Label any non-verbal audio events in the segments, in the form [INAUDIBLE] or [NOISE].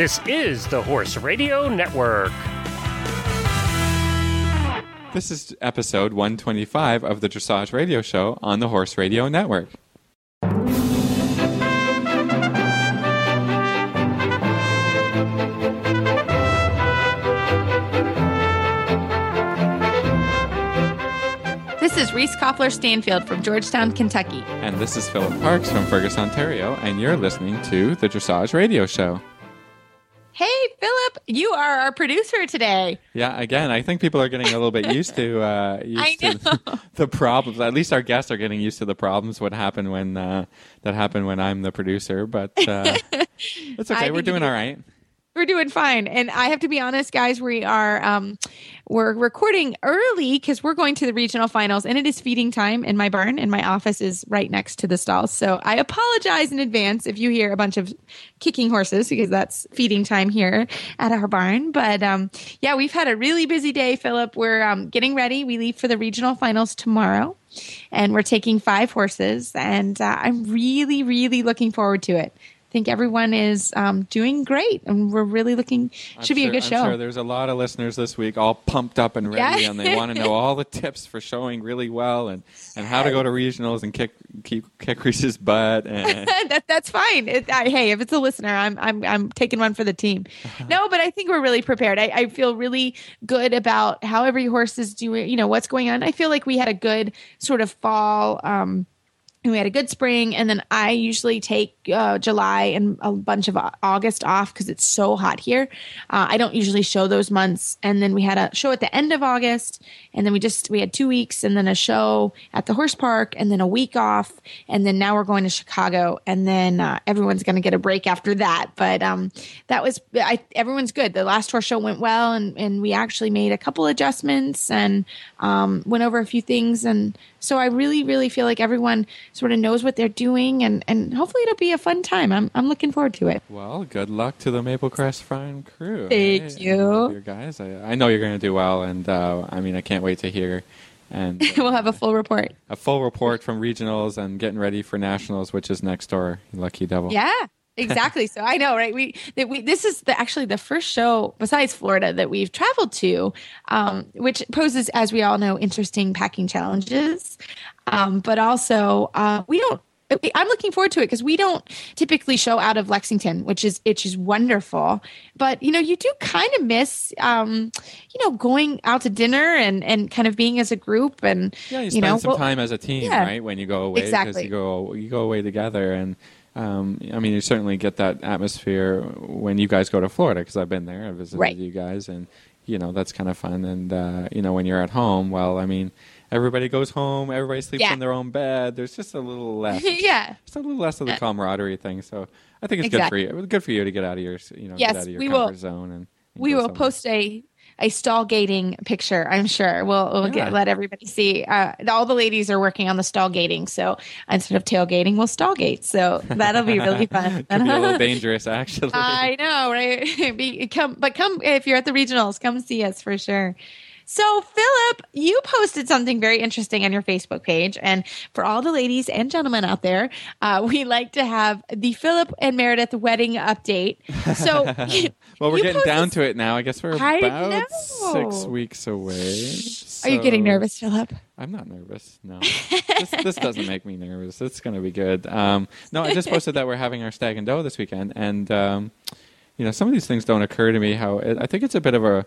This is the Horse Radio Network. This is episode 125 of the Dressage Radio Show on the Horse Radio Network. This is Reese Koffler Stanfield from Georgetown, Kentucky. And this is Philip Parks from Fergus, Ontario, and you're listening to the Dressage Radio Show. Philip, you are our producer today. Yeah, again, I think people are getting a little bit used to uh, [LAUGHS] used to the, [LAUGHS] the problems. At least our guests are getting used to the problems. What happened when uh, that happened when I'm the producer, but uh, [LAUGHS] it's okay. I We're doing all right. We're doing fine, and I have to be honest, guys. We are um, we're recording early because we're going to the regional finals, and it is feeding time in my barn, and my office is right next to the stalls. So I apologize in advance if you hear a bunch of kicking horses because that's feeding time here at our barn. But um, yeah, we've had a really busy day, Philip. We're um, getting ready. We leave for the regional finals tomorrow, and we're taking five horses, and uh, I'm really, really looking forward to it. I think everyone is um, doing great, and we're really looking. I'm Should be sure- a good I'm show. sure there's a lot of listeners this week, all pumped up and ready, Yeah. and they want to know all the tips for showing really well, and, and how to go to regionals and kick keep kick Reese's butt. And [LAUGHS] that, that's fine. It, I, hey, if it's a listener, I'm I'm I'm taking one for the team. [LAUGHS] No, but I think we're really prepared. I, I feel really good about how every horse is doing. You know what's going on. I feel like we had a good sort of fall. Um, we had a good spring, and then I usually take uh, July and a bunch of August off because it's so hot here. Uh, I don't usually show those months, and then we had a show at the end of August, and then we just we had two weeks, and then a show at the horse park, and then a week off, and then now we're going to Chicago, and then uh, everyone's going to get a break after that. But um, that was I, everyone's good. The last horse show went well, and and we actually made a couple adjustments and um, went over a few things, and so I really really feel like everyone sort of knows what they're doing, and and hopefully it'll be a fun time. I'm I'm looking forward to it. well, good luck to the Maple Crest Farm crew. Thank you. you guys. I, I know you're going to do well, and uh, I mean, I can't wait to hear. And uh, [LAUGHS] we'll have a full report. a full report from regionals and getting ready for nationals, which is next door. Lucky devil. Yeah, exactly. so I know, right? We that we this is the, actually the first show besides Florida that we've traveled to, um, which poses, as we all know, interesting packing challenges. Um, but also, uh, we don't. I'm looking forward to it because we don't typically show out of Lexington, which is which is wonderful. But you know, you do kind of miss, um, you know, going out to dinner and and kind of being as a group and Yeah, you you spend know, some well- time as a team, yeah. right? When you go away, because Exactly. you go you go away together, and um, I mean, you certainly get that atmosphere when you guys go to Florida. Because I've been there, I visited Right. you guys, and you know that's kind of fun. And uh, you know, when you're at home, well, I mean, everybody goes home, everybody sleeps Yeah. in their own bed. There's just a little [LAUGHS] less, yeah. just a little less of the camaraderie thing. So I think it's Exactly. good for you. Good for you to get out of your you know Yes, get out of your comfort will- zone and. and we will somewhere. post a a stall gating picture i'm sure we'll, we'll Yeah. get let everybody see uh, all the ladies are working on the stall gating so instead of tailgating we'll stall gate so that'll be really [LAUGHS] fun Could be a little [LAUGHS] dangerous, actually. i know right [LAUGHS] be, come but come if you're at the regionals come see us for sure so, Philip, you posted something very interesting on your Facebook page. And for all the ladies and gentlemen out there, uh, we like to have the Philip and Meredith wedding update. So, Well, we're you getting down to it now. I guess we're I about six weeks away. Are you getting So- nervous, Philip? I'm not nervous. No, [LAUGHS] this, this doesn't make me nervous. It's going to be good. Um, no, I just posted that we're having our stag and doe this weekend, and um, you know, some of these things don't occur to me. How I think it's a bit of a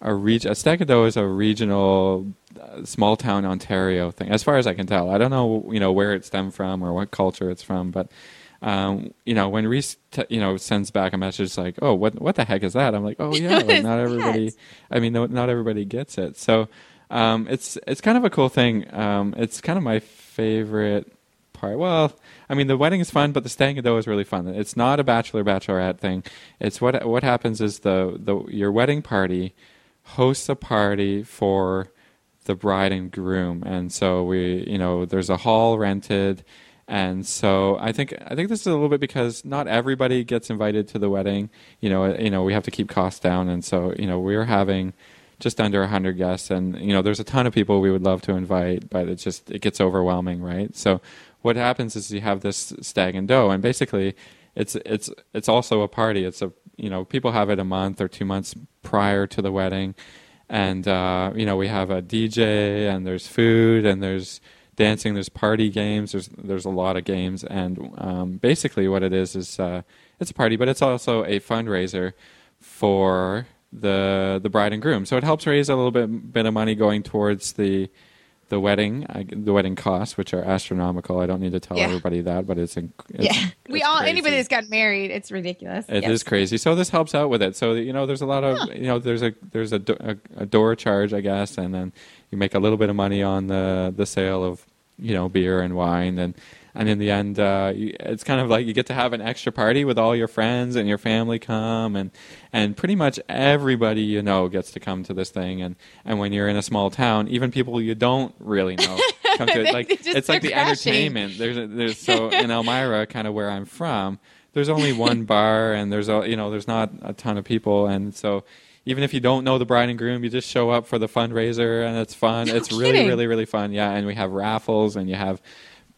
a reg- a stag and doe is a regional, uh, small town Ontario thing, as far as I can tell. I don't know, you know, where it stemmed from or what culture it's from, but um, you know, when Reese, t- you know, sends back a message like, "Oh, what what the heck is that?" I'm like, "Oh [LAUGHS] yeah, like, not everybody. I mean, no, not everybody gets it." So um, it's it's kind of a cool thing. Um, it's kind of my favorite part. Well, I mean, the wedding is fun, but the stag and doe is really fun. It's not a bachelor bachelorette thing. It's what what happens is the the your wedding party hosts a party for the bride and groom, and so we you know there's a hall rented. And so I think I think this is a little bit because not everybody gets invited to the wedding. You know, you know we have to keep costs down, and so you know we're having just under 100 guests. And you know there's a ton of people we would love to invite but it just it gets overwhelming right? So what happens is you have this stag and doe. And basically it's it's it's also a party. It's a you know people have it a month or two months prior to the wedding, and uh, you know we have a DJ and there's food and there's dancing, there's party games, there's there's a lot of games, and um, basically what it is is uh, it's a party, but it's also a fundraiser for the the bride and groom. So it helps raise a little bit bit of money going towards the the wedding, uh, the wedding costs, which are astronomical. I don't need to tell Yeah. everybody that, but it's, inc- it's yeah, we it's all crazy. anybody that's gotten married, it's ridiculous. It is Yes. crazy. So this helps out with it. So you know, there's a lot of you know, there's a there's a, do- a, a door charge, I guess, and then you make a little bit of money on the the sale of you know beer and wine, and and in the end, uh, you, it's kind of like you get to have an extra party with all your friends and your family come, and and pretty much everybody you know gets to come to this thing, and and when you're in a small town, even people you don't really know. [LAUGHS] Come to it. Like it's like the crashing. entertainment. There's a, there's so [LAUGHS] in Elmira, kind of where I'm from, there's only one [LAUGHS] bar and there's a you know there's not a ton of people and so even if you don't know the bride and groom you just show up for the fundraiser and it's fun No it's really kidding. really really fun yeah and we have raffles and you have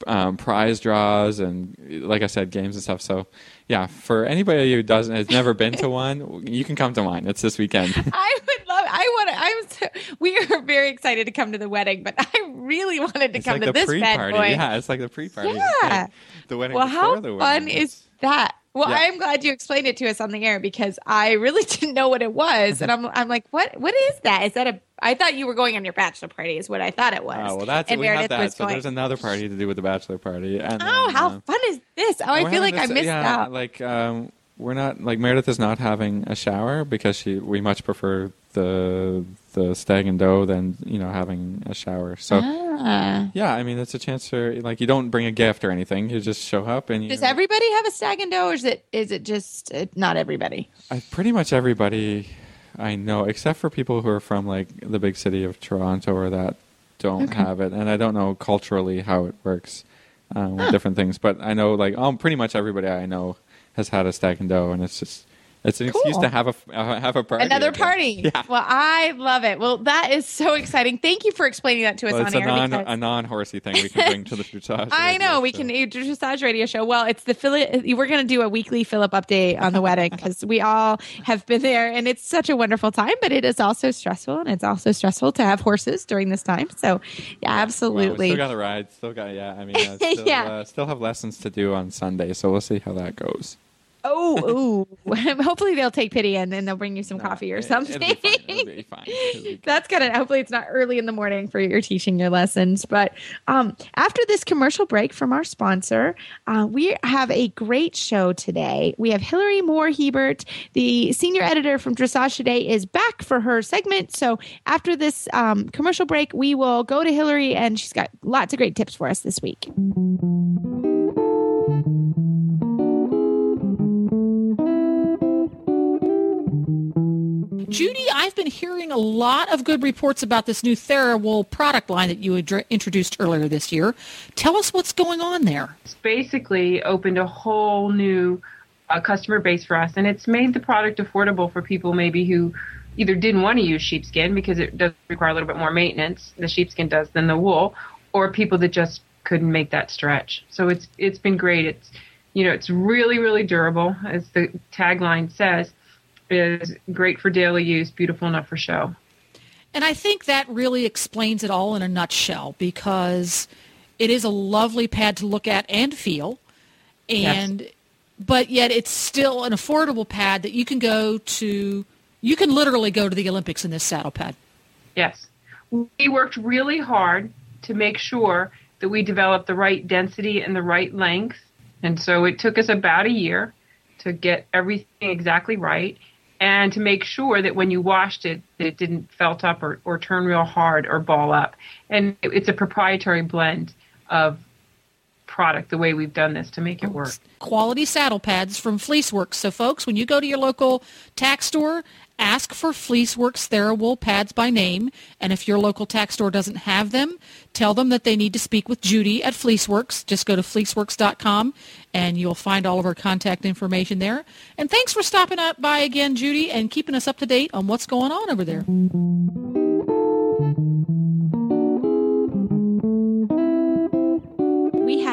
um, prize draws and like i said games and stuff so yeah for anybody who doesn't has never been to [LAUGHS] one you can come to mine it's this weekend [LAUGHS] I would love. I want to. I'm. So, we are very excited to come to the wedding, but I really wanted to it's come like to this pre-party boy. yeah it's like the pre-party Yeah. the wedding Well, how the fun wedding. is that? Well, Yeah. I'm glad you explained it to us on the air because I really [LAUGHS] didn't know what it was, and I'm I'm like, what what is that? Is that a? I thought you were going on your bachelor party. Is what I thought it was. Oh well, that's and we have Meredith that. was So going. there's another party to do with the bachelor party. And oh, then, how uh, fun is this? Oh, I feel like having I missed yeah, out. Like um, we're not like Meredith is not having a shower because she we much prefer the the stag and doe than you know having a shower. So Ah. yeah, I mean it's a chance for like you don't bring a gift or anything. You just show up and you. Does everybody have a stag and doe, or is it is it just uh, not everybody? I, pretty much everybody I know, except for people who are from like the big city of Toronto or that, don't have it, and I don't know culturally how it works um, with different things. But I know like um, pretty much everybody I know has had a stag and doe, and it's just it's an excuse to have a uh, have a party. Another again. party. [LAUGHS] Yeah. Well, I love it. Well, that is so exciting. Thank you for explaining that to us Well, on a air. non because- a non horsey thing we can bring to the dressage. [LAUGHS] I know we can dressage radio show. Well, it's the Philip. We're going to do a weekly Philip update on the wedding because we all have been there, and it's such a wonderful time. But it is also stressful, and it's also stressful to have horses during this time. So, yeah, Well, we absolutely. still got to ride. Still got yeah. I mean, uh, [LAUGHS] still, Yeah. uh, still have lessons to do on Sunday, so we'll see how that goes. Oh, [LAUGHS] ooh. [LAUGHS] hopefully they'll take pity and then they'll bring you some coffee or It- something. It'll be fine. It'll be fine. [LAUGHS] It'll be That's gonna hopefully it's not early in the morning for your teaching your lessons. But um, after this commercial break from our sponsor, uh, we have a great show today. We have Hilary Moore Hebert, the senior editor from Dressage Today, is back for her segment. So after this um, commercial break, we will go to Hilary, and she's got lots of great tips for us this week. Judy, I've been hearing a lot of good reports about this new TheraWool product line that you adre- introduced earlier this year. Tell us what's going on there. it's basically opened a whole new uh, customer base for us, and it's made the product affordable for people maybe who either didn't want to use sheepskin because it does require a little bit more maintenance, the sheepskin does, than the wool, or people that just couldn't make that stretch. So it's it's been great. It's you know it's really really durable, as the tagline says, is great for daily use, beautiful enough for show. And I think that really explains it all in a nutshell because it is a lovely pad to look at and feel. And but yet it's still an affordable pad that you can go to you can literally go to the Olympics in this saddle pad. Yes. We worked really hard to make sure that we developed the right density and the right length. And so it took us about a year to get everything exactly right and to make sure that when you washed it, that it didn't felt up or, or turn real hard or ball up. And it- it's a proprietary blend of product, the way we've done this to make it work. quality saddle pads from Fleeceworks. So, folks, when you go to your local tack store, ask for Fleeceworks TheraWool pads by name. And if your local tack store doesn't have them, tell them that they need to speak with Judy at Fleeceworks. Just go to fleeceworks.com and you'll find all of our contact information there. And thanks for stopping up by again, Judy, and keeping us up to date on what's going on over there.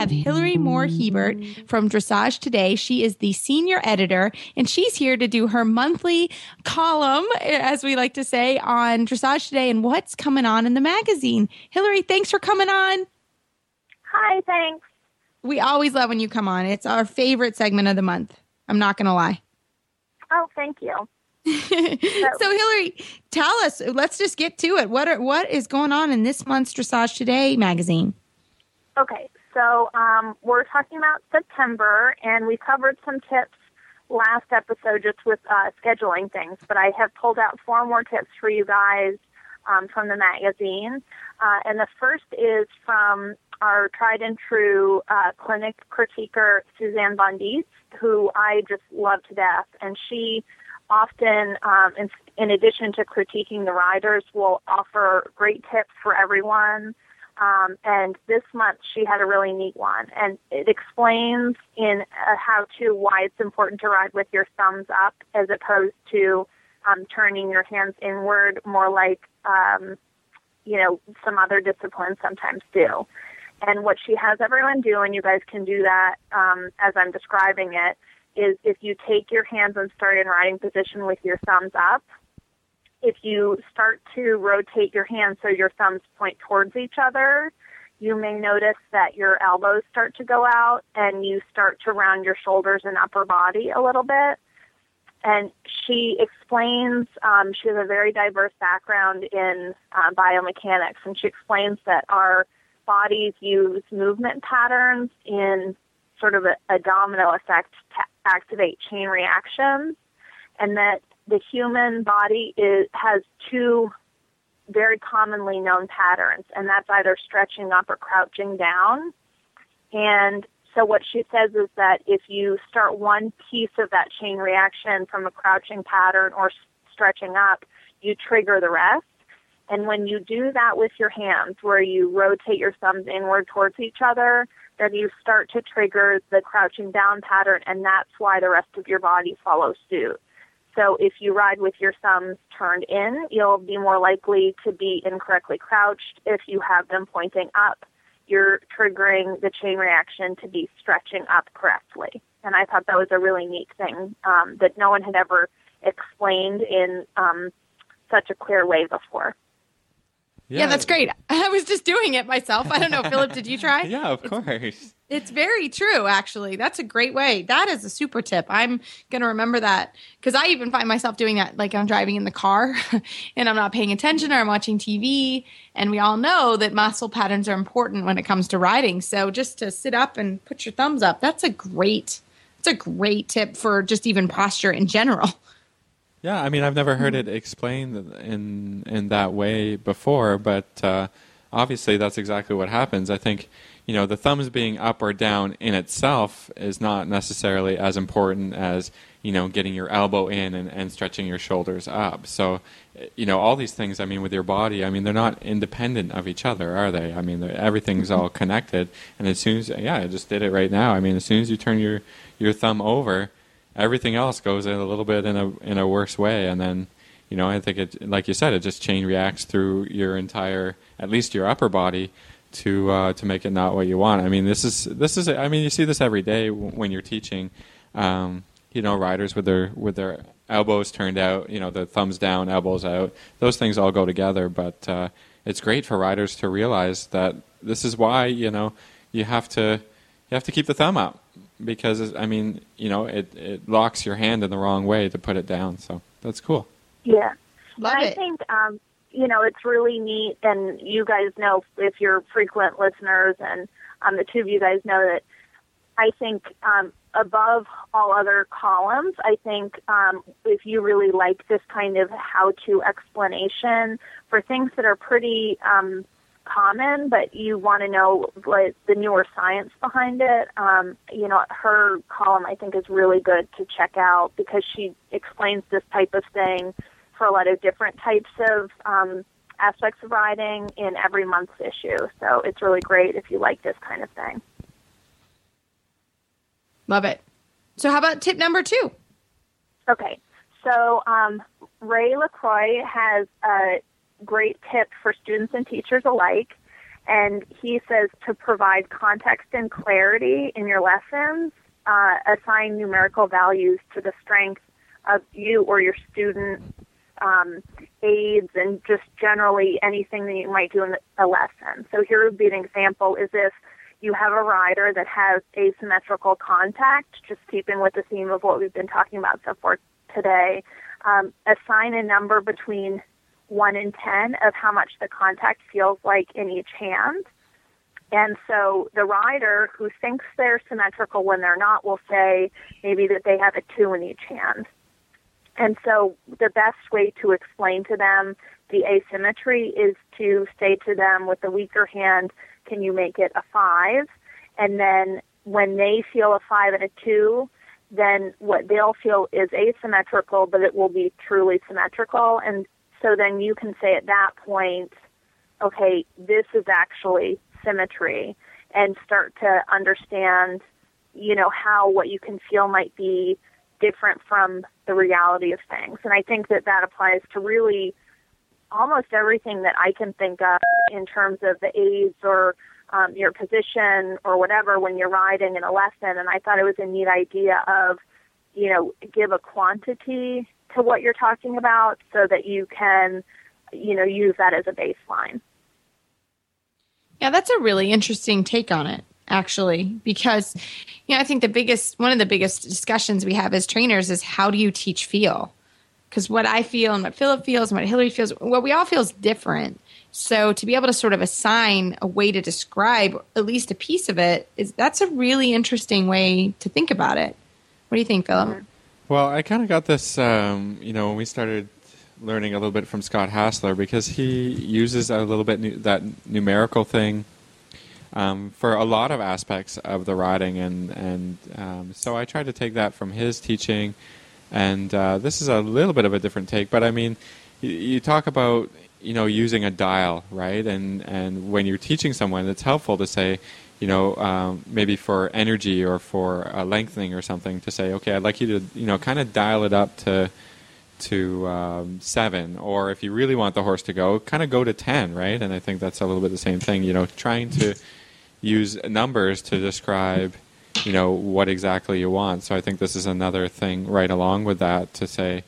Have Hilary Moore Hebert from Dressage Today. She is the senior editor, and she's here to do her monthly column, as we like to say, on Dressage Today and what's coming on in the magazine. Hilary, thanks for coming on. Hi, thanks. We always love when you come on. It's our favorite segment of the month. I'm not going to lie. Oh, thank you. [LAUGHS] so Hilary, tell us. Let's just get to it. What are, what is going on in this month's Dressage Today magazine? Okay, so um, we're talking about September, and we covered some tips last episode just with uh, scheduling things. But I have pulled out four more tips for you guys um, from the magazine, uh, and the first is from our tried and true uh, clinic critiquer Susanne Von Dietze, who I just love to death, and she often, um, in, in addition to critiquing the riders, will offer great tips for everyone. Um, and this month she had a really neat one, and it explains in uh, how to why it's important to ride with your thumbs up as opposed to um, turning your hands inward, more like um, you know some other disciplines sometimes do. And what she has everyone do, and you guys can do that um, as I'm describing it, is if you take your hands and start in riding position with your thumbs up, if you start to rotate your hands so your thumbs point towards each other, you may notice that your elbows start to go out and you start to round your shoulders and upper body a little bit. And she explains, um, she has a very diverse background in uh, biomechanics, and she explains that our bodies use movement patterns in sort of a, a domino effect to activate chain reactions, and that the human body is, has two very commonly known patterns, and that's either stretching up or crouching down. And so what she says is that if you start one piece of that chain reaction from a crouching pattern or stretching up, you trigger the rest. And when you do that with your hands, where you rotate your thumbs inward towards each other, then you start to trigger the crouching down pattern, and that's why the rest of your body follows suit. So if you ride with your thumbs turned in, you'll be more likely to be incorrectly crouched. If you have them pointing up, you're triggering the chain reaction to be stretching up correctly. And I thought that was a really neat thing um, that no one had ever explained in um, such a clear way before. Yeah. yeah. that's great. [LAUGHS] I was just doing it myself. I don't know, Philip, did you try? [LAUGHS] Yeah, of course. It's very true, actually. That's a great way. That is a super tip. I'm going to remember that because I even find myself doing that like I'm driving in the car [LAUGHS] and I'm not paying attention or I'm watching TV. And we all know that muscle patterns are important when it comes to riding. So just to sit up and put your thumbs up, that's a great, it's a great tip for just even posture in general. Yeah, I mean, I've never heard it explained in in that way before, but uh, obviously that's exactly what happens. I think you know the thumbs being up or down in itself is not necessarily as important as you know getting your elbow in and, and stretching your shoulders up. So you know all these things. I mean, with your body, I mean they're not independent of each other, are they? I mean, everything's all connected. And as soon as yeah, I just did it right now. I mean, as soon as you turn your your thumb over everything else goes in a little bit in a in a worse way, and then you know I think it like you said it just chain reacts through your entire at least your upper body to uh, to make it not what you want. I mean this is this is I mean you see this every day when you're teaching. Um, you know, riders with their with their elbows turned out, you know, the thumbs down, elbows out. Those things all go together, but uh, it's great for riders to realize that this is why you know you have to you have to keep the thumb up because I mean, you know, it it locks your hand in the wrong way to put it down. So that's cool. Yeah, Love and it. I think um, you know it's really neat, and you guys know if you're frequent listeners, and um, the two of you guys know that I think um, above all other columns, I think um, if you really like this kind of how-to explanation for things that are pretty um, common, but you want to know like the newer science behind it. Um, you know, her column I think is really good to check out because she explains this type of thing for a lot of different types of um, aspects of riding in every month's issue. So it's really great if you like this kind of thing. Love it. So how about tip number two? Okay. So um, Ray LaCroix has a great tip for students and teachers alike. And he says to provide context and clarity in your lessons, uh, assign numerical values to the strength of you or your student um, aids and just generally anything that you might do in a lesson. So here would be an example is if you have a rider that has asymmetrical contact, just keeping with the theme of what we've been talking about so far today, um, assign a number between 1 in 10 of how much the contact feels like in each hand. And so the rider who thinks they're symmetrical when they're not will say maybe that they have a 2 in each hand. And so the best way to explain to them the asymmetry is to say to them with the weaker hand, can you make it a five? And then when they feel a five and a two, then what they'll feel is asymmetrical, but it will be truly symmetrical. And so then you can say at that point, okay, this is actually symmetry and start to understand, you know, how what you can feel might be different from the reality of things. And I think that that applies to really almost everything that I can think of in terms of the aids or um, your position or whatever when you're riding in a lesson. And I thought it was a neat idea of, you know, give a quantity to what you're talking about so that you can, you know, use that as a baseline. Yeah, that's a really interesting take on it actually because you know i think the biggest one of the biggest discussions we have as trainers is how do you teach feel? Because what i feel and what philip feels and what hilary feels what we all feel is different. So to be able to sort of assign a way to describe at least a piece of it is that's a really interesting way to think about it. What do you think philip mm-hmm. Well i kind of got this um, you know when we started learning a little bit from scott hassler because he uses a little bit nu- that numerical thing um, for a lot of aspects of the writing, and and um, so I tried to take that from his teaching, and uh, this is a little bit of a different take, but I mean, you, you, talk about you know using a dial, right? And and when you're teaching someone, it's helpful to say. You know, um, maybe for energy or for uh, lengthening or something, to say, okay, I'd like you to, you know, kind of dial it up to to um, seven, or if you really want the horse to go, kind of go to ten, right? And I think that's a little bit the same thing. You know, trying to use numbers to describe you know what exactly you want so i think this is another thing right along with that to say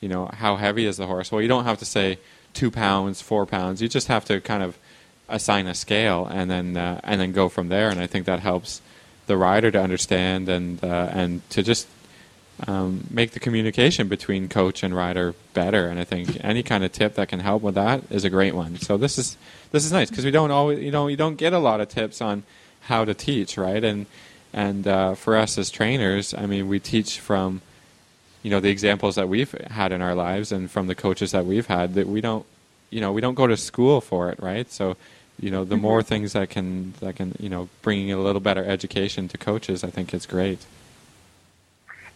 you know how heavy is the horse well you don't have to say two pounds four pounds you just have to kind of assign a scale and then uh, and then go from there and i think that helps the rider to understand and uh, and to just um, make the communication between coach and rider better. And I think any kind of tip that can help with that is a great one. So this is this is nice because we don't always you know you don't get a lot of tips on how to teach, right? And and uh, for us as trainers, I mean, we teach from you know the examples that we've had in our lives and from the coaches that we've had that we don't you know we don't go to school for it, right? So you know the mm-hmm. more things that can that can you know bringing a little better education to coaches, I think is great.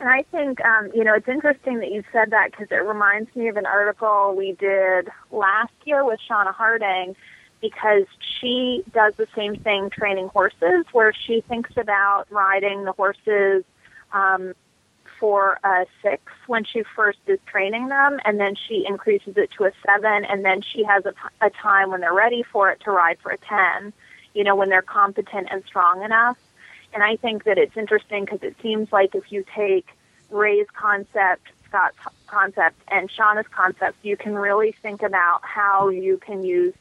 And I think, um, you know, it's interesting that you said that because it reminds me of an article we did last year with Shauna Harding because she does the same thing training horses where she thinks about riding the horses um, for a uh, six when she first is training them and then she increases it to a seven and then she has a, a time when they're ready for it to ride for a ten, you know, when they're competent and strong enough. And I think that it's interesting because it seems like if you take Ray's concept, Scott's concept, and Shauna's concept, you can really think about how you can use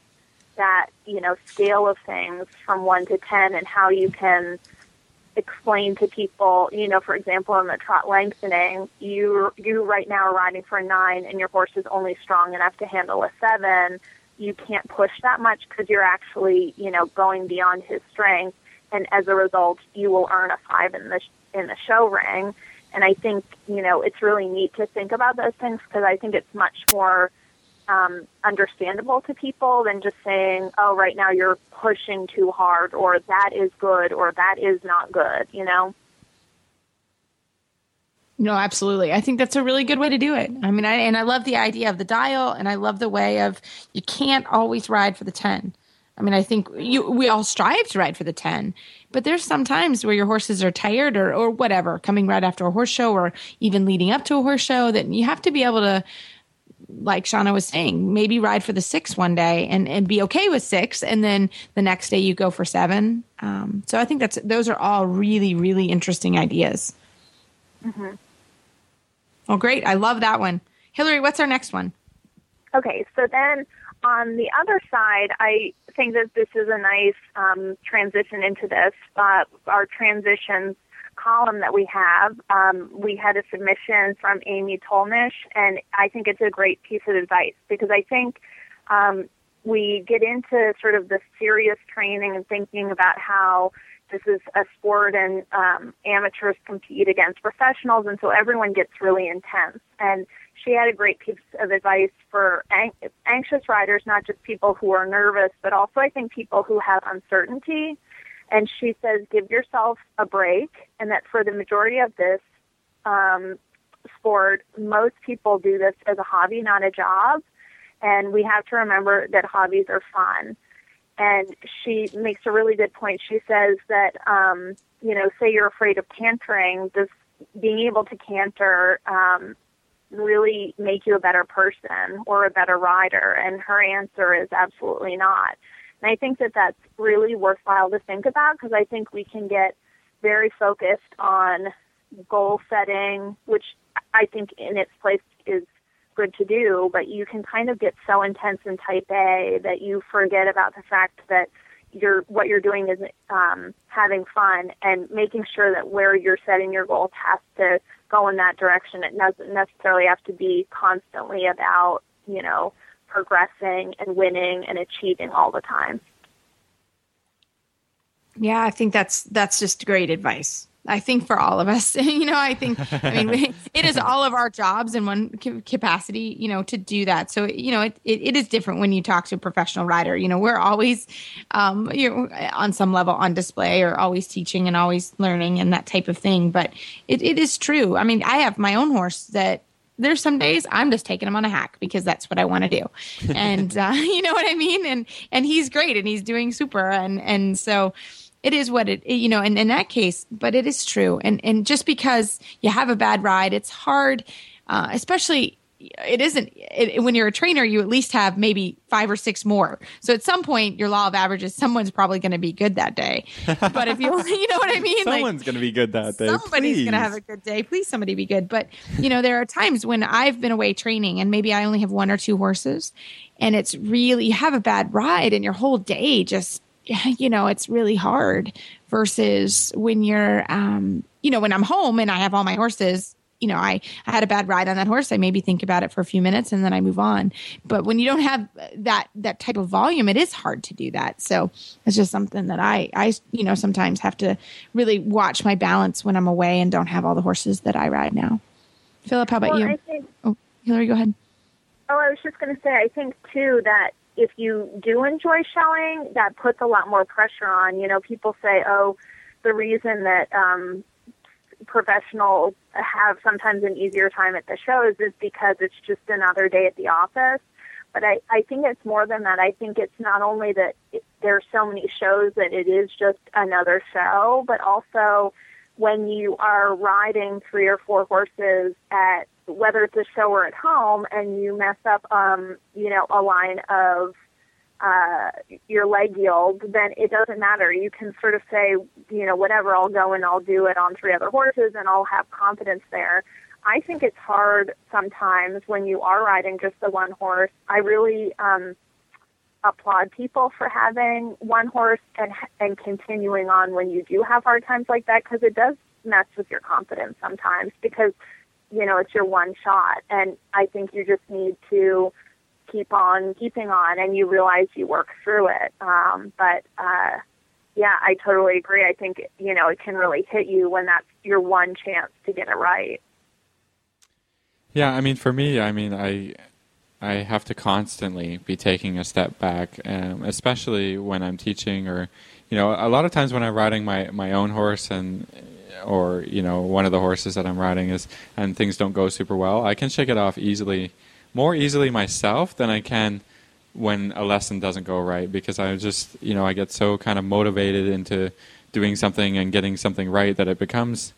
that, you know, scale of things from one to ten and how you can explain to people, you know, for example, in the trot lengthening, you you right now are riding for a nine and your horse is only strong enough to handle a seven. You can't push that much because you're actually, you know, going beyond his strength and as a result, you will earn a five in the in the show ring. And I think you know it's really neat to think about those things because I think it's much more um, understandable to people than just saying, "Oh, right now you're pushing too hard," or "That is good," or "That is not good." You know. No, absolutely. I think that's a really good way to do it. I mean, I, and I love the idea of the dial, and I love the way of you can't always ride for the ten. I mean, I think you, we all strive to ride for the 10, but there's some times where your horses are tired or, or whatever, coming right after a horse show or even leading up to a horse show that you have to be able to like Shauna was saying, maybe ride for the six one day and, and be okay with six. And then the next day you go for seven. Um, so I think that's, those are all really, really interesting ideas. Mm-hmm. Well, great. I love that one. Hilary, what's our next one? Okay. So then on the other side, I think that this is a nice um, transition into this. Uh, our transitions column that we have, um, we had a submission from Amy Tolnish, and I think it's a great piece of advice because I think um, we get into sort of the serious training and thinking about how this is a sport and um, amateurs compete against professionals, and so everyone gets really intense. And she had a great piece of advice for anxious riders, not just people who are nervous, but also I think people who have uncertainty. And she says, give yourself a break, and that for the majority of this um, sport, most people do this as a hobby, not a job. And we have to remember that hobbies are fun. And she makes a really good point. She says that, um, you know, say you're afraid of cantering, this being able to canter um, really make you a better person or a better rider? And her answer is absolutely not. And I think that that's really worthwhile to think about because I think we can get very focused on goal setting, which I think in its place is good to do, but you can kind of get so intense in type A that you forget about the fact that you're what you're doing is um, having fun and making sure that where you're setting your goals has to go in that direction. It doesn't necessarily have to be constantly about you know progressing and winning and achieving all the time. Yeah, I think that's that's just great advice. I think for all of us, [LAUGHS] you know, I think, I mean, we, it is all of our jobs in one capacity, you know, to do that. So, you know, it, it, it is different when you talk to a professional rider. You know, we're always, um, you know, on some level on display or always teaching and always learning and that type of thing. But it, it is true. I mean, I have my own horse that there's some days I'm just taking him on a hack because that's what I want to do, [LAUGHS] and uh, [LAUGHS] you know what I mean. And and he's great and he's doing super, and and so it is what it you know and in that case but it is true and and just because you have a bad ride it's hard uh, especially it isn't it, when you're a trainer you at least have maybe five or six more. So at some point your law of averages someone's probably going to be good that day. [LAUGHS] But if you [LAUGHS] you know what i mean? Someone's like, going to be good that day somebody's going to have a good day. Please somebody be good. But you know there are times when i've been away training and maybe i only have one or two horses and it's really you have a bad ride and your whole day just [LAUGHS] you know, it's really hard versus when you're, um, you know, when I'm home and I have all my horses, you know, I, I had a bad ride on that horse. I maybe think about it for a few minutes and then I move on. But when you don't have that, that type of volume, it is hard to do that. So it's just something that I, I, you know, sometimes have to really watch my balance when I'm away and don't have all the horses that I ride now. Philip, how about well, you? Think, oh, Hilary, go ahead. Oh, I was just going to say, I think too that if you do enjoy showing, that puts a lot more pressure on. You know, people say, oh, the reason that um, professionals have sometimes an easier time at the shows is because it's just another day at the office. But I, I think it's more than that. I think it's not only that it, there are so many shows that it is just another show, but also when you are riding three or four horses at whether it's a show or at home and you mess up um you know a line of uh your leg yield then it doesn't matter. You can sort of say you know whatever I'll go and I'll do it on three other horses and I'll have confidence there. I think it's hard sometimes when you are riding just the one horse. I really um applaud people for having one horse and and continuing on when you do have hard times like that because it does mess with your confidence sometimes because you know, it's your one shot. And I think you just need to keep on keeping on and you realize you work through it. Um, but, uh, yeah, I totally agree. I think, you know, it can really hit you when that's your one chance to get it right. Yeah, I mean, for me, I mean, I, I have to constantly be taking a step back, um, especially when I'm teaching or, you know, a lot of times when I'm riding my, my own horse and or you know one of the horses that I'm riding is and things don't go super well, I can shake it off easily, more easily myself than I can when a lesson doesn't go right because I just you know I get so kind of motivated into doing something and getting something right that it becomes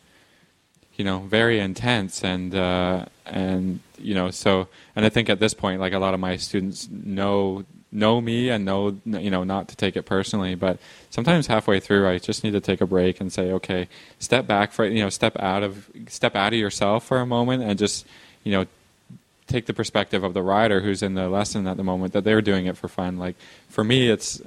you know very intense and uh, and you know so and I think at this point like a lot of my students know know me and know you know not to take it personally but sometimes halfway through i just need to take a break and say okay step back for you know step out of step out of yourself for a moment and just you know take the perspective of the rider who's in the lesson at the moment that they're doing it for fun. Like for me it's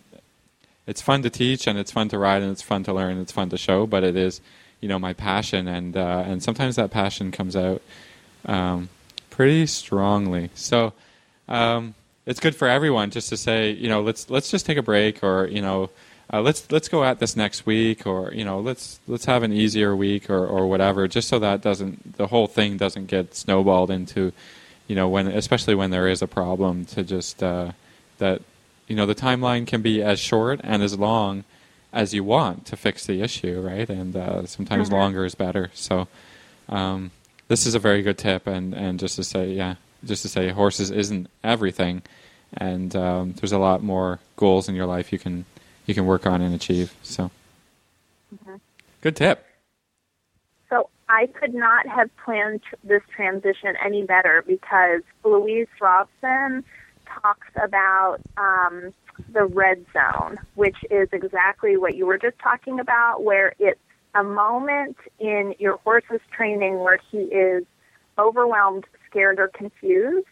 it's fun to teach and it's fun to ride and it's fun to learn and it's fun to show but it is you know my passion and uh, and sometimes that passion comes out um, pretty strongly. So um, it's good for everyone just to say, you know, let's let's just take a break, or you know, uh, let's let's go at this next week, or you know, let's let's have an easier week, or or whatever, just so that doesn't the whole thing doesn't get snowballed into, you know, when especially when there is a problem, to just uh, that you know the timeline can be as short and as long as you want to fix the issue, right? And uh, sometimes mm-hmm. longer is better. So. Um, this is a very good tip, and, and just to say, yeah, just to say horses isn't everything, and um, there's a lot more goals in your life you can you can work on and achieve. So, mm-hmm. good tip. I could not have planned tr- this transition any better because Louise Robson talks about um, the red zone, which is exactly what you were just talking about, where it's a moment in your horse's training where he is overwhelmed scared or confused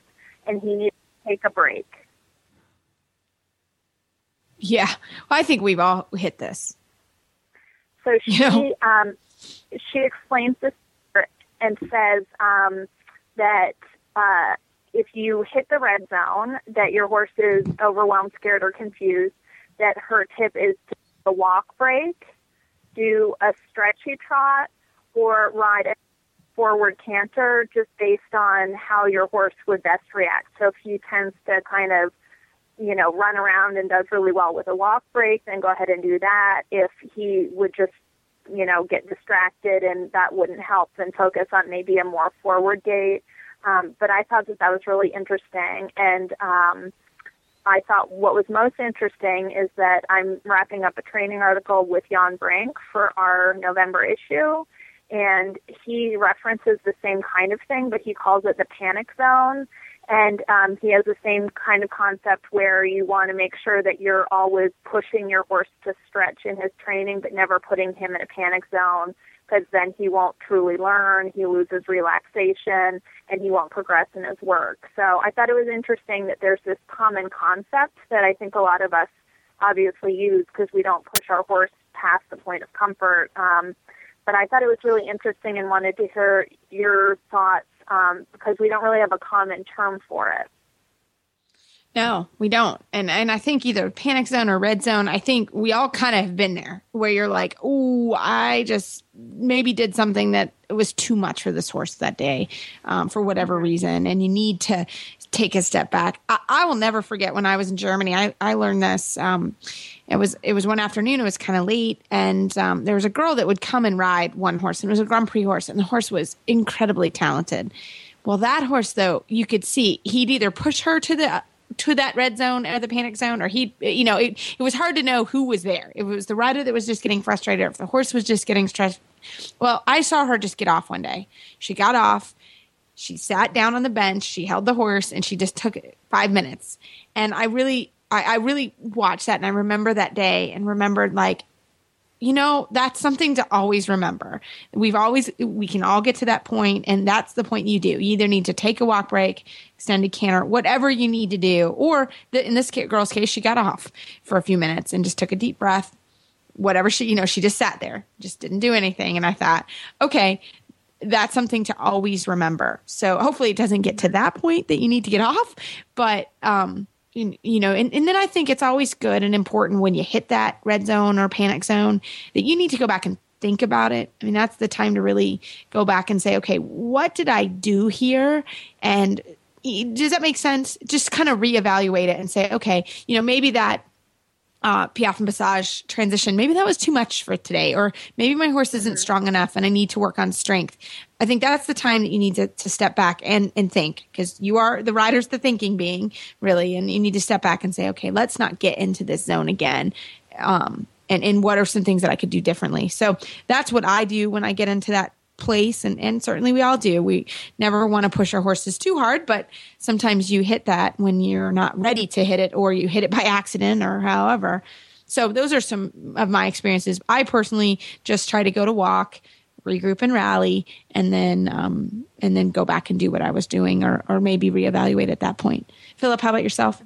and he needs to take a break. Yeah, well, I think we've all hit this. So she you know? um, she explains this and says um, that uh, if you hit the red zone, that your horse is overwhelmed, scared, or confused, that her tip is to a walk break, do a stretchy trot, or ride a forward canter just based on how your horse would best react. So if he tends to kind of, you know, run around and does really well with a walk break, then go ahead and do that. If he would just, you know, get distracted and that wouldn't help, then focus on maybe a more forward gait. Um, but I thought that that was really interesting. And um, I thought what was most interesting is that I'm wrapping up a training article with Jan Brink for our November issue and he references the same kind of thing, but he calls it the panic zone. And um, he has the same kind of concept where you want to make sure that you're always pushing your horse to stretch in his training, but never putting him in a panic zone because then he won't truly learn, he loses relaxation, and he won't progress in his work. So I thought it was interesting that there's this common concept that I think a lot of us obviously use because we don't push our horse past the point of comfort. Um, but I thought it was really interesting and wanted to hear your thoughts um, because we don't really have a common term for it. No, we don't. And and I think either panic zone or red zone, I think we all kind of have been there where you're like, "Oh, I just maybe did something that was too much for this horse that day um, for whatever reason." And you need to take a step back. I, I, will never forget when I was in Germany. I, I learned this. Um, it was it was one afternoon. It was kind of late, and um, there was a girl that would come and ride one horse, and it was a Grand Prix horse, and the horse was incredibly talented. Well, that horse though, you could see he'd either push her to the to that red zone or the panic zone, or he, you know, it, it was hard to know who was there. It was the rider that was just getting frustrated, or if the horse was just getting stressed. Well, I saw her just get off one day. She got off. She sat down on the bench. She held the horse, and she just took five minutes. And I really, I, I really watched that, and I remember that day, and remembered like you know, that's something to always remember. We've always, we can all get to that point, and that's the point you do. You either need to take a walk break, extend a canter, whatever you need to do. Or the, in this girl's case, she got off for a few minutes and just took a deep breath. Whatever she, you know, she just sat there, just didn't do anything. And I thought, okay, that's something to always remember. So hopefully it doesn't get to that point that you need to get off. But, um, you, know, and, and then I think it's always good and important when you hit that red zone or panic zone that you need to go back and think about it. I mean, that's the time to really go back and say, okay, what did I do here? And does that make sense? Just kind of reevaluate it and say, okay, you know, maybe that uh, Piaffe and Passage transition, maybe that was too much for today, or maybe my horse isn't mm-hmm. strong enough and I need to work on strength. I think that's the time that you need to, to step back and, and think because you are the rider's the thinking being really, and you need to step back and say, okay, let's not get into this zone again. Um, and, and what are some things that I could do differently? So that's what I do when I get into that place and, and certainly we all do. We never want to push our horses too hard but sometimes you hit that when you're not ready to hit it or you hit it by accident or however. So those are some of my experiences. I personally just try to go to walk regroup and rally and then um, and then go back and do what i was doing or, or maybe reevaluate at that point. Philip how about yourself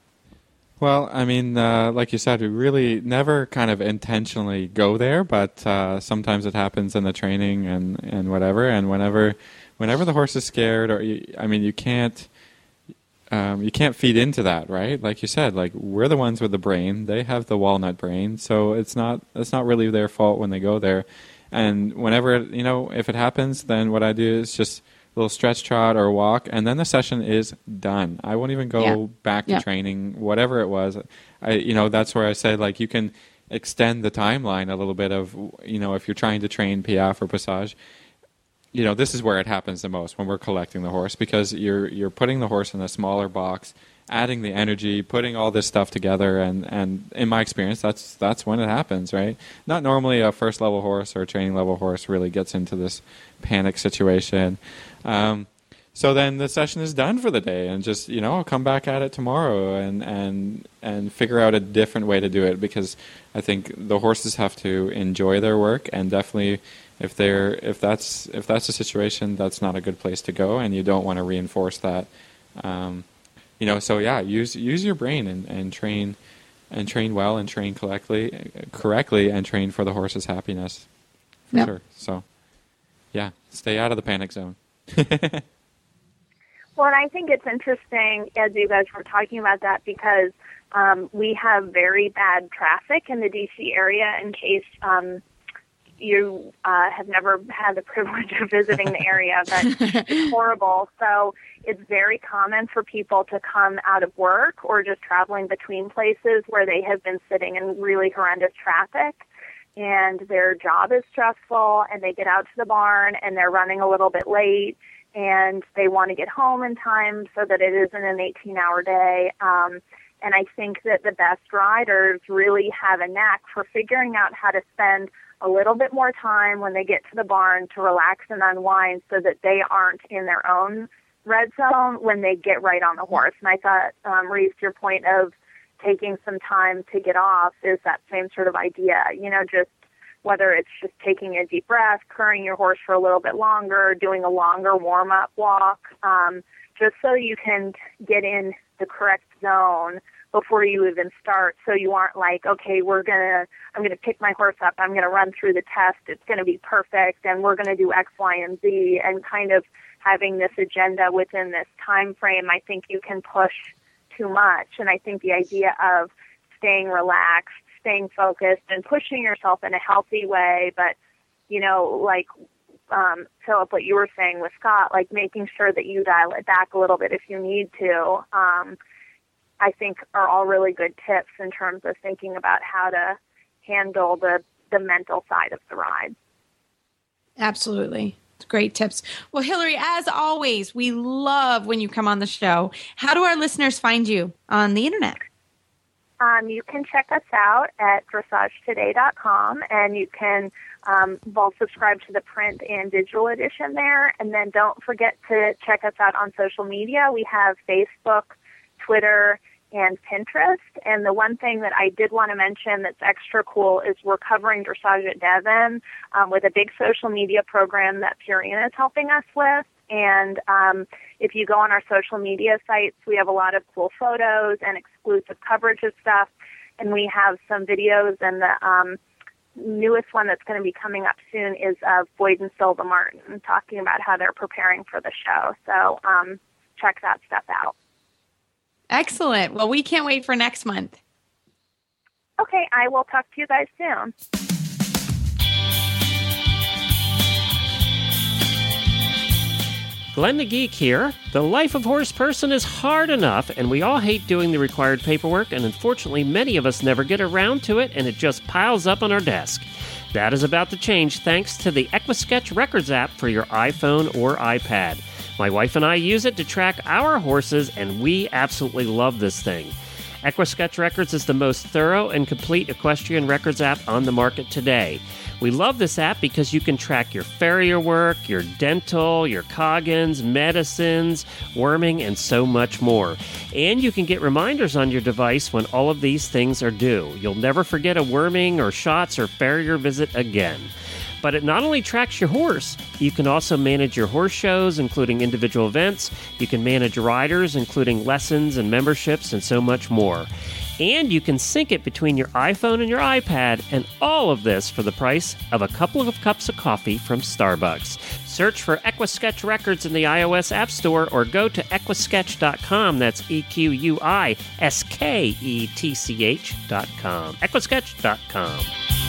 Well, I mean, uh, like you said, we really never kind of intentionally go there, but uh, sometimes it happens in the training and, and whatever. And whenever, whenever the horse is scared, or you, I mean, you can't, um, you can't feed into that, right? Like you said, like we're the ones with the brain; they have the walnut brain, so it's not it's not really their fault when they go there. And whenever you know, if it happens, then what I do is just little stretch trot or walk, and then the session is done. I won't even go Yeah. back to Yeah. training, whatever it was. I, you know, that's where I said like you can extend the timeline a little bit of, you know, if you're trying to train Piaffe or Passage, you know, this is where it happens the most when we're collecting the horse because you're you're putting the horse in a smaller box, adding the energy, putting all this stuff together, and and in my experience, that's that's when it happens, right? Not normally a first level horse or a training level horse really gets into this panic situation. Um, so then the session is done for the day, and just you know, I'll come back at it tomorrow and and and figure out a different way to do it because I think the horses have to enjoy their work, and definitely if they're if that's if that's a situation, that's not a good place to go, and you don't want to reinforce that. Um, you know, so yeah, use use your brain and, and train and train well and train correctly correctly and train for the horse's happiness for Yep. sure. So yeah, stay out of the panic zone. [LAUGHS] Well, and I think it's interesting as you guys were talking about that because um, we have very bad traffic in the DC area. In case um, you uh, have never had the [LAUGHS] privilege of visiting the area, but it's [LAUGHS] horrible. So it's very common for people to come out of work or just traveling between places where they have been sitting in really horrendous traffic and their job is stressful and they get out to the barn and they're running a little bit late and they want to get home in time so that it isn't an 18 hour day. Um, and I think that the best riders really have a knack for figuring out how to spend a little bit more time when they get to the barn to relax and unwind so that they aren't in their own red zone when they get right on the horse. And I thought, um, Reese, your point of taking some time to get off is that same sort of idea. You know, just whether it's just taking a deep breath, curring your horse for a little bit longer, doing a longer warm up walk, um, just so you can get in the correct zone before you even start so you aren't like okay we're going to i'm going to pick my horse up i'm going to run through the test it's going to be perfect and we're going to do x y and z and kind of having this agenda within this time frame i think you can push too much and i think the idea of staying relaxed staying focused and pushing yourself in a healthy way but you know like um, Philip, what you were saying with Scott, like making sure that you dial it back a little bit if you need to, um, I think are all really good tips in terms of thinking about how to handle the, the mental side of the ride. Absolutely. Great tips. Well, Hilary, as always, we love when you come on the show. How do our listeners find you on the internet? Um, you can check us out at dressagetoday.com and you can um, both subscribe to the print and digital edition there. And then don't forget to check us out on social media. We have Facebook, Twitter, and Pinterest. And the one thing that I did want to mention that's extra cool is we're covering dressage at Devon um, with a big social media program that Purina is helping us with. And um, if you go on our social media sites, we have a lot of cool photos and exclusive coverage of stuff. And we have some videos, and the um, newest one that's going to be coming up soon is of Boyd and Silva Martin talking about how they're preparing for the show. So um, check that stuff out. Excellent. Well, we can't wait for next month. Okay, I will talk to you guys soon. Glenn the Geek here. The life of horse person is hard enough, and we all hate doing the required paperwork, and unfortunately, many of us never get around to it, and it just piles up on our desk. That is about to change thanks to the Equisketch Records app for your iPhone or iPad. My wife and I use it to track our horses, and we absolutely love this thing. Equisketch Records is the most thorough and complete equestrian records app on the market today. We love this app because you can track your farrier work, your dental, your coggins, medicines, worming, and so much more. And you can get reminders on your device when all of these things are due. You'll never forget a worming or shots or farrier visit again. But it not only tracks your horse, you can also manage your horse shows, including individual events. You can manage riders, including lessons and memberships, and so much more. And you can sync it between your iPhone and your iPad, and all of this for the price of a couple of cups of coffee from Starbucks. Search for Equisketch Records in the iOS App Store or go to equisketch.com. That's E Q U I S K E T C H.com. Equisketch.com.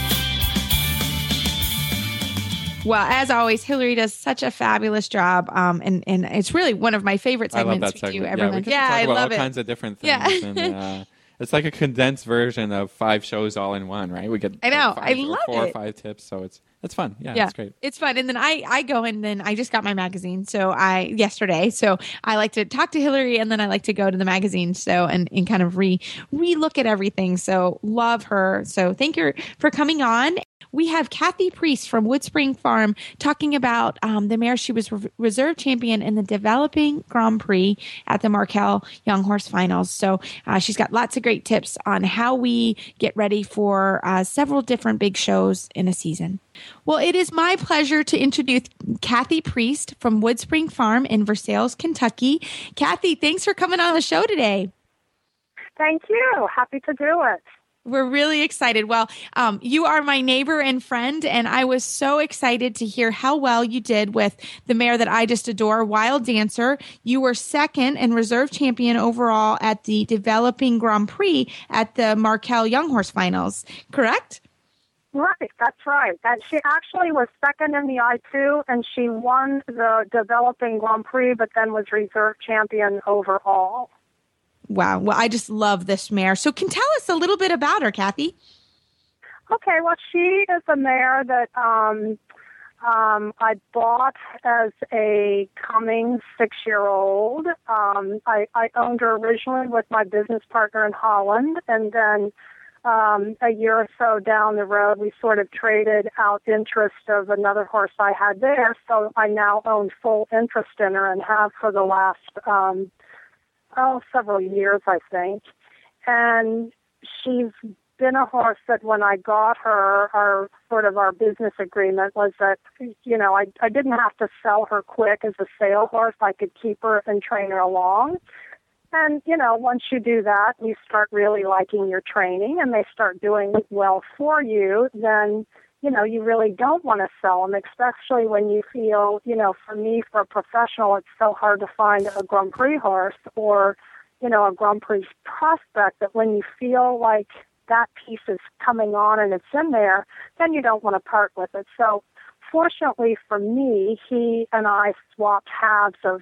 Well, as always, Hilary does such a fabulous job, um, and and it's really one of my favorite I love segments that we do segment. every yeah, Yeah, I love all it. kinds of different things. Yeah. and, uh, [LAUGHS] it's like a condensed version of five shows all in one, right? We get I know. like, I love four or five tips, so it's it's fun. Yeah, yeah, it's great. It's fun. And then I I go and then I just got my magazine. So I yesterday. So I like to talk to Hilary and then I like to go to the magazine. So and, and kind of re re look at everything. So love her. So thank you for coming on. We have Kathy Priest from Woodspring Farm talking about um, the mare. She was re- reserve champion in the developing Grand Prix at the Markel Young Horse Finals. So uh, she's got lots of great tips on how we get ready for uh, several different big shows in a season. Well, it is my pleasure to introduce Kathy Priest from Woodspring Farm in Versailles, Kentucky. Kathy, thanks for coming on the show today. Thank you. Happy to do it. We're really excited. Well, um, you are my neighbor and friend, and I was so excited to hear how well you did with the mare that I just adore, Wild Dancer. You were second and reserve champion overall at the Developing Grand Prix at the Markel Young Horse Finals, correct? Right, that's right. And she actually was second in the I2, and she won the developing Grand Prix, but then was reserve champion overall. Wow. Well, I just love this mare. So, can tell us a little bit about her, Kathy? Okay, well, she is a mare that um, um, I bought as a coming six-year-old. Um, I, I owned her originally with my business partner in Holland, and then um, a year or so down the road, we sort of traded out interest of another horse I had there. So I now own full interest in her and have for the last um, oh several years, I think. And she's been a horse that when I got her, our sort of our business agreement was that you know I I didn't have to sell her quick as a sale horse. I could keep her and train her along. And you know, once you do that, you start really liking your training, and they start doing well for you. Then you know you really don't want to sell them, especially when you feel you know. For me, for a professional, it's so hard to find a Grand Prix horse or you know a Grand Prix prospect that when you feel like that piece is coming on and it's in there, then you don't want to part with it. So fortunately for me, he and I swapped halves of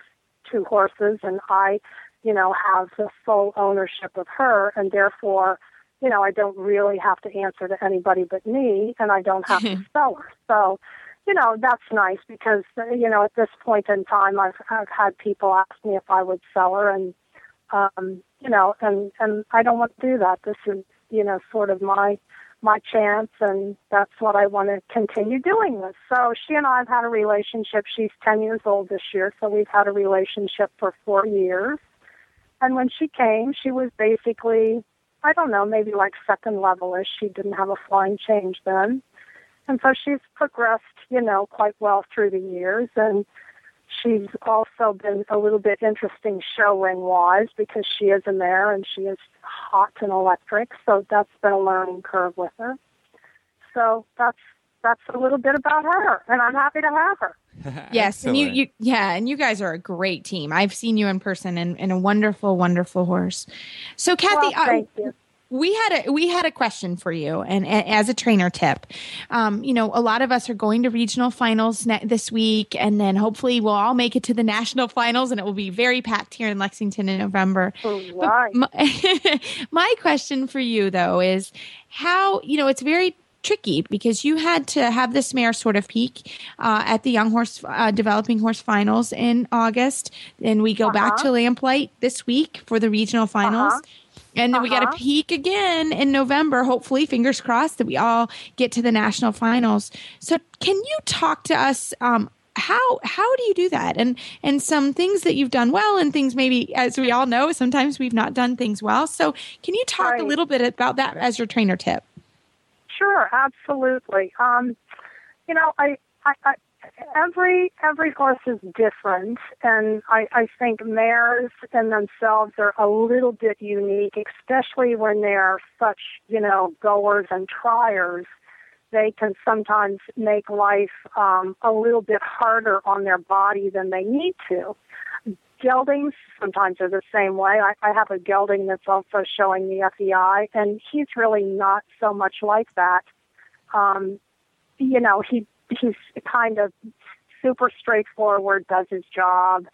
two horses and I, you know, have the full ownership of her and therefore, you know, I don't really have to answer to anybody but me and I don't have to [LAUGHS] sell her. So, you know, that's nice because, you know, at this point in time, I've, I've had people ask me if I would sell her and, um, you know, and, and I don't want to do that. This is, you know, sort of my my chance and that's what I want to continue doing with. So she and I have had a relationship. She's 10 years old this year, so we've had a relationship for 4 years. And when she came, she was basically I don't know, maybe like second level levelish. She didn't have a flying change then. And so she's progressed, you know, quite well through the years and she's also been a little bit interesting show ring wise because she is a mare and she is hot and electric, so that's been a learning curve with her. So that's that's a little bit about her, and I'm happy to have her. [LAUGHS] Yes, and you, you, yeah, and you guys are a great team. I've seen you in person, and, and a wonderful, wonderful horse. So, Kathy, Well, I- you. we had a we had a question for you, and, a as a trainer tip, um, you know, a lot of us are going to regional finals ne- this week, and then hopefully we'll all make it to the national [LAUGHS] finals, and it will be very packed here in Lexington in November. Right. My, [LAUGHS] my question for you though is how you know it's very tricky because you had to have this mare sort of peak uh, at the young horse uh, developing horse finals in august and we go back Uh-huh. to lamplight this week for the regional finals Uh-huh. And then we got Uh-huh. to peak again in November. Hopefully, fingers crossed that we all get to the national finals. So, can you talk to us? Um, how how do you do that? And and some things that you've done well, and things maybe, as we all know, sometimes we've not done things well. So, can you talk a little bit about that as your trainer tip? Sure, absolutely. Um, you know, I, I, I every every horse is different, and I, I think mares in themselves are a little bit unique, especially when they are such you know goers and triers. They can sometimes make life um, a little bit harder on their body than they need to. Geldings sometimes they're the same way. I, I have a gelding that's also showing the FEI, and he's really not so much like that. Um, you know, he he's kind of super straightforward, does his job.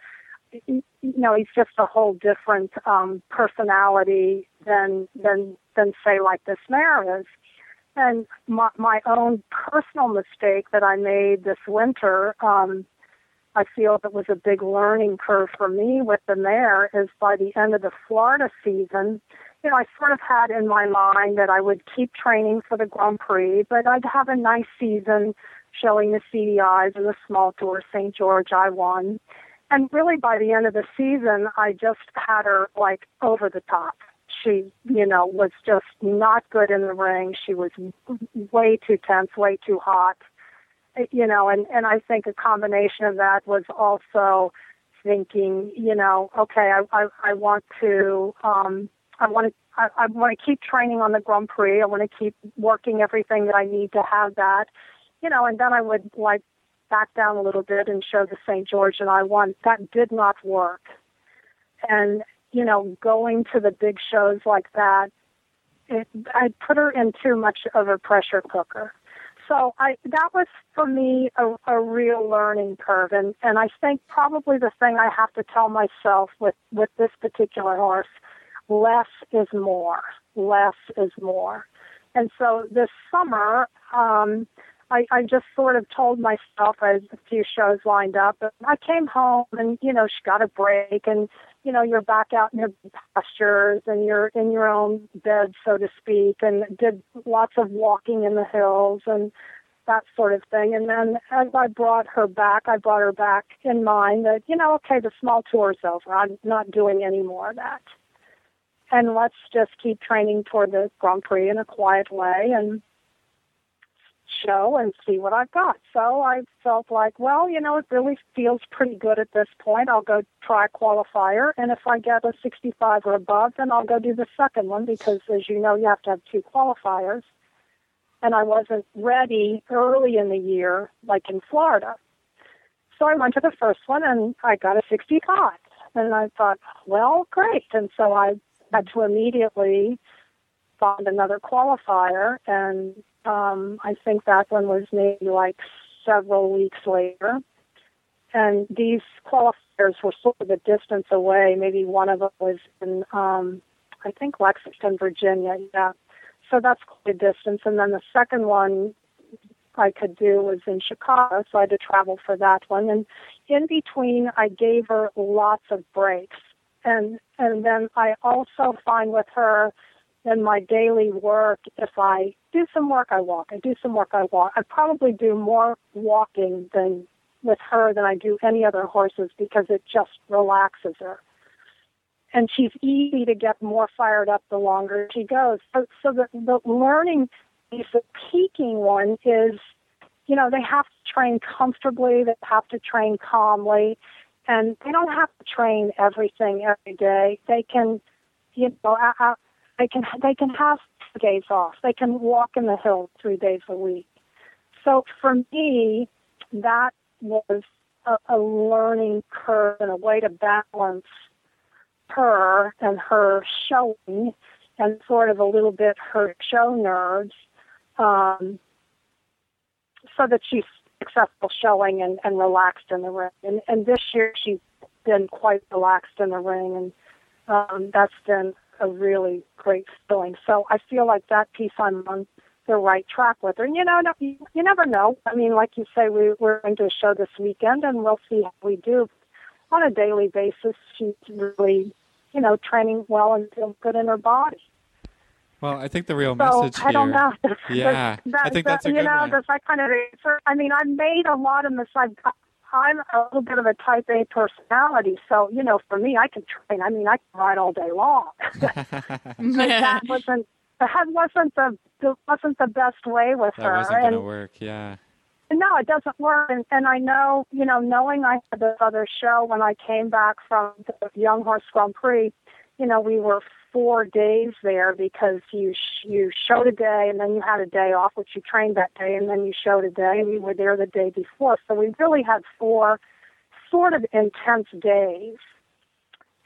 You know, he's just a whole different um, personality than than than say like this mare is. And my my own personal mistake that I made this winter, um, I feel that was a big learning curve for me with the mare is by the end of the Florida season, you know, I sort of had in my mind that I would keep training for the Grand Prix, but I'd have a nice season showing the CDIs and the small tour St. George I won. And really by the end of the season, I just had her like over the top. She, you know, was just not good in the ring. She was way too tense, way too hot you know, and and I think a combination of that was also thinking, you know, okay, I I, I want to um I want to I, I want to keep training on the Grand Prix. I want to keep working everything that I need to have that, you know, and then I would like back down a little bit and show the St. George and I won. That did not work, and you know, going to the big shows like that, it, I put her in too much of a pressure cooker so I that was for me a, a real learning curve. And and I think probably the thing I have to tell myself with with this particular horse less is more. Less is more. And so this summer um I, I just sort of told myself had a few shows lined up I came home and you know she got a break and you know you're back out in your pastures and you're in your own bed so to speak and did lots of walking in the hills and that sort of thing. And then as I brought her back I brought her back in mind that you know okay the small tour's over. I'm not doing any more of that. And let's just keep training toward the Grand Prix in a quiet way and show and see what I've got. So I felt like, well, you know, it really feels pretty good at this point. I'll go try qualifier, and if I get a 65 or above, then I'll go do the second one because, as you know, you have to have two qualifiers. And I wasn't ready early in the year, like in Florida. So I went to the first one and I got a 65. And I thought, well, great. And so I had to immediately find another qualifier and um, I think that one was maybe like several weeks later. And these qualifiers were sort of a distance away. Maybe one of them was in, um, I think, Lexington, Virginia. Yeah. So that's quite a distance. And then the second one I could do was in Chicago, so I had to travel for that one. And in between, I gave her lots of breaks. And and then I also find with her in my daily work, if I do some work, I walk. I do some work, I walk. I probably do more walking than with her than I do any other horses because it just relaxes her. And she's easy to get more fired up the longer she goes. So, so the, the learning, piece, the peaking one is, you know, they have to train comfortably, they have to train calmly, and they don't have to train everything every day. They can, you know, out, they can they can have days off. They can walk in the hills three days a week. So for me, that was a, a learning curve and a way to balance her and her showing and sort of a little bit her show nerves um, so that she's successful showing and, and relaxed in the ring. And, and this year she's been quite relaxed in the ring and um, that's been a really great feeling. So I feel like that piece I'm on the right track with her. And you know, no, you, you never know. I mean, like you say, we, we're going to a show this weekend, and we'll see how we do. On a daily basis, she's really you know, training well and feeling good in her body. Well, I think the real So message I don't know. [LAUGHS] Yeah, that, I think does- that's a you good know, one. does that kind of answer? I mean, I've made a lot of mistakes. I'm a little bit of a type A personality, so you know, for me, I can train. I mean, I can ride all day long. [LAUGHS] [LAUGHS] but that wasn't that wasn't the that wasn't the best way with That her. wasn't going to work. Yeah. no, it doesn't work. And, and I know, you know, knowing I had this other show when I came back from the Young Horse Grand Prix, you know, we were four days there because you sh- you showed a day and then you had a day off, which you trained that day, and then you showed a day, and we were there the day before. So we really had four sort of intense days.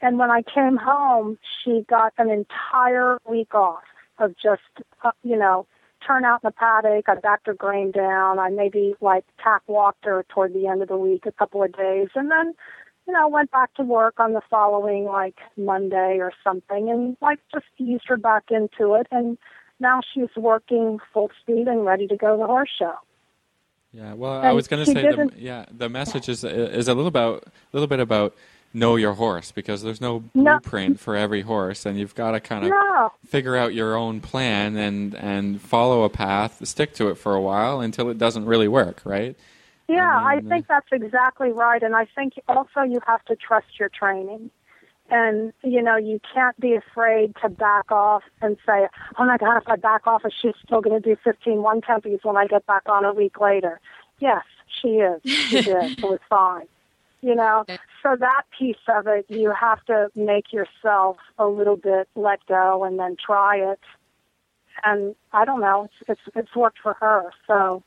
And when I came home, she got an entire week off of just, uh, you know, turn out in the paddock. I backed her grain down. I maybe like tack walked her toward the end of the week, a couple of days, and then, you know, went back to work on the following like Monday or something, and like just eased her back into it. And now she's working full speed and ready to go to the horse show. Yeah, well, I was going to say, the, yeah, the message is is a little about a little bit about know your horse because there's no No. blueprint for every horse, and you've got to kind of No, figure out your own plan and and follow a path, stick to it for a while until it doesn't really work, right? Yeah, I, think uh, that's exactly right. And I think also you have to trust your training. And, you know, you can't be afraid to back off and say, oh my God, if I back off, is she still going to do 15 one tempies when I get back on a week later? Yes, she is. She did. It was fine. You know, so that piece of it, you have to make yourself a little bit let go and then try it. And I don't know, it's, it's, it's worked for her. So,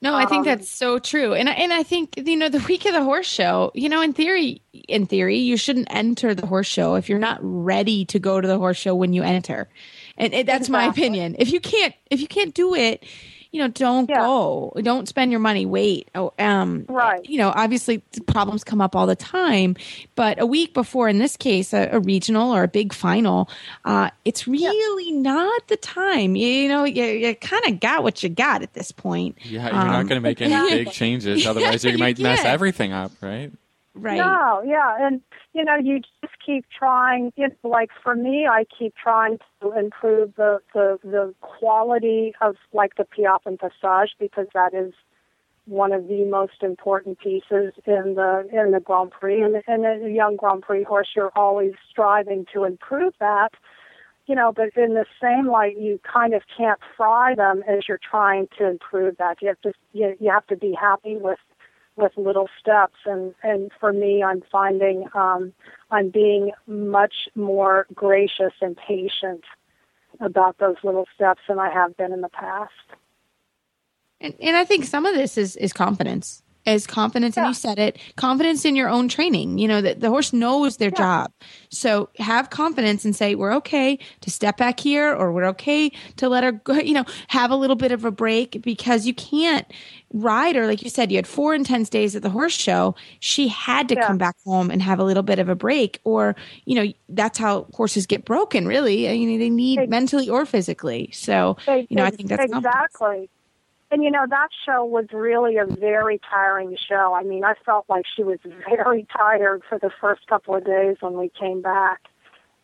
No, I think Um, that's so true. And I- and I think you know the week of the horse show, you know, in theory in theory, you shouldn't enter the horse show if you're not ready to go to the horse show when you enter. And it, that's my opinion. If you can't if you can't do it, you know, don't Yeah. go. Don't spend your money. Wait. Oh, um Right. you know, obviously problems come up all the time, but a week before in this case a, a regional or a big final, uh it's really not the time. You, you know, you, you kind of got what you got at this point. Yeah, you're not Um, going to make [LAUGHS] any yeah. big changes, [LAUGHS] otherwise you you might mess can't. everything up, right? Right. No, yeah, and you know, you just keep trying. It's like for me, I keep trying to improve the the the quality of like the Piaffe and Passage because that is one of the most important pieces in the in the Grand Prix. And in a young Grand Prix horse, you're always striving to improve that. You know, but in the same light, you kind of can't fry them as you're trying to improve that. You have to you, you have to be happy with with little steps and and for me i'm finding um i'm being much more gracious and patient about those little steps than i have been in the past And, and I think some of this is is confidence. Is confidence, and you said it, confidence in your own training. You know that the horse knows their job, so have confidence and say we're okay to step back here, or we're okay to let her go. You know, have a little bit of a break because you can't ride her like you said. You had four intense days at the horse show. She had to Yeah. come back home and have a little bit of a break, or you know that's how horses get broken. Really, you know they need Ex- mentally or physically. So you know I think that's confidence. Exactly and you know that show was really a very tiring show i mean i felt like she was very [LAUGHS] tired for the first couple of days when we came back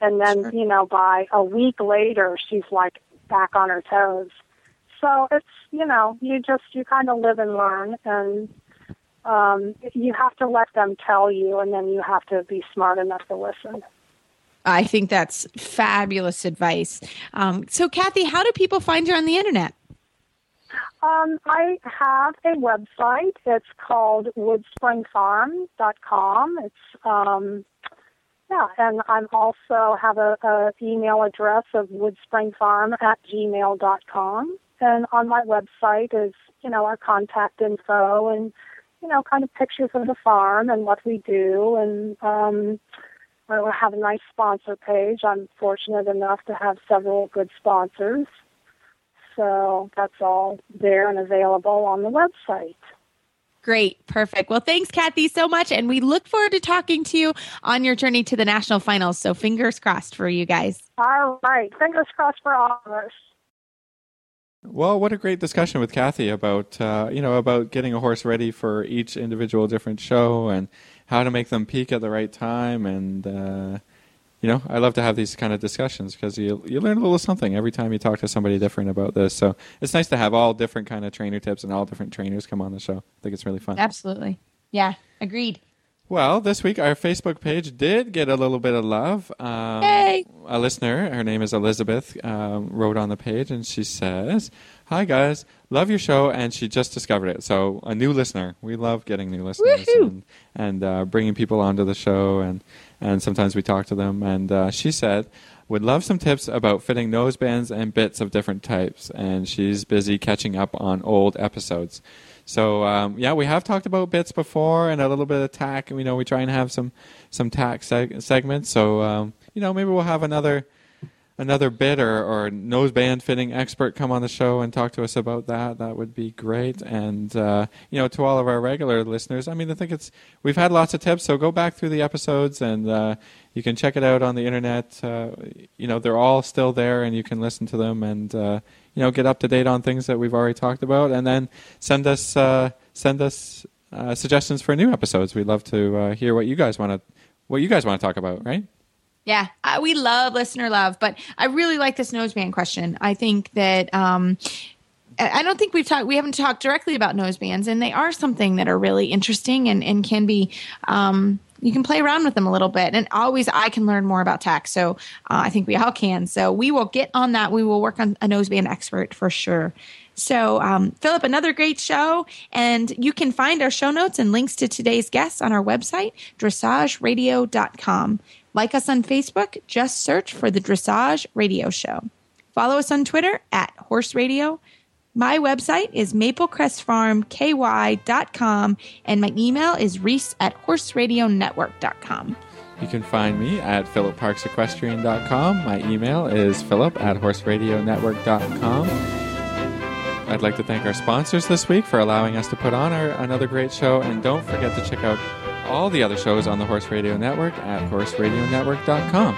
and then Sure. you know by a week later she's like back on her toes so it's you know you just you kind of live and learn and um you have to let them tell you and then you have to be smart enough to listen I think that's fabulous advice. Um, so, Kathy, how do people find you on the internet? Um, I have a website. It's called woodspringfarm.com. It's um, yeah, and I'm also have a, a email address of woodspringfarm at gmail.com. And on my website is you know our contact info and you know kind of pictures of the farm and what we do and um, I have a nice sponsor page. I'm fortunate enough to have several good sponsors. So that's all there and available on the website. Great, perfect. Well, thanks, Kathy, so much. And we look forward to talking to you on your journey to the national finals. So, fingers crossed for you guys. All right. Fingers crossed for all of us. Well, what a great discussion with Kathy about uh, you know about getting a horse ready for each individual different show and how to make them peak at the right time and uh, you know, I love to have these kind of discussions because you you learn a little something every time you talk to somebody different about this. So it's nice to have all different kind of trainer tips and all different trainers come on the show. I think it's really fun. Absolutely. Yeah, agreed. Well, this week our Facebook page did get a little bit of love. Um, Yay. A listener, her name is Elizabeth, um, wrote on the page and she says, Hi guys, love your show, and she just discovered it. So, a new listener. We love getting new listeners Woohoo. and, and uh, bringing people onto the show, and, and sometimes we talk to them. And uh, she said, would love some tips about fitting nosebands and bits of different types, and she's busy catching up on old episodes. So um, yeah, we have talked about bits before and a little bit of tack. and We know we try and have some some tack seg- segments. So um, you know maybe we'll have another another bit or, or noseband fitting expert come on the show and talk to us about that. That would be great. And uh, you know, to all of our regular listeners, I mean, I think it's we've had lots of tips. So go back through the episodes and uh, you can check it out on the internet. Uh, you know, they're all still there, and you can listen to them and uh, you know get up to date on things that we've already talked about. And then send us uh, send us uh, suggestions for new episodes. We'd love to hear what you guys want to what you guys want to talk about. Right. Yeah, I, we love listener love, but I really like this noseband question. I think that um, I don't think we've talked. We haven't talked directly about nosebands, and they are something that are really interesting and and can be. Um, you can play around with them a little bit, and always I can learn more about tack. So uh, I think we all can. So we will get on that. We will work on a noseband expert for sure. So, um, Philip, another great show. And you can find our show notes and links to today's guests on our website, dressageradio.com. Like us on Facebook, just search for the Dressage Radio Show. Follow us on Twitter at Horse Radio. My website is maplecrestfarmky.com and my email is reese at horseradionetwork.com. You can find me at philipparksequestrian.com. My email is philip at horseradionetwork.com. I'd like to thank our sponsors this week for allowing us to put on our, another great show. And don't forget to check out all the other shows on the Horse Radio Network at horseradionetwork.com.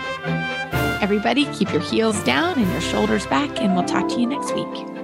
Everybody, keep your heels down and your shoulders back, and we'll talk to you next week.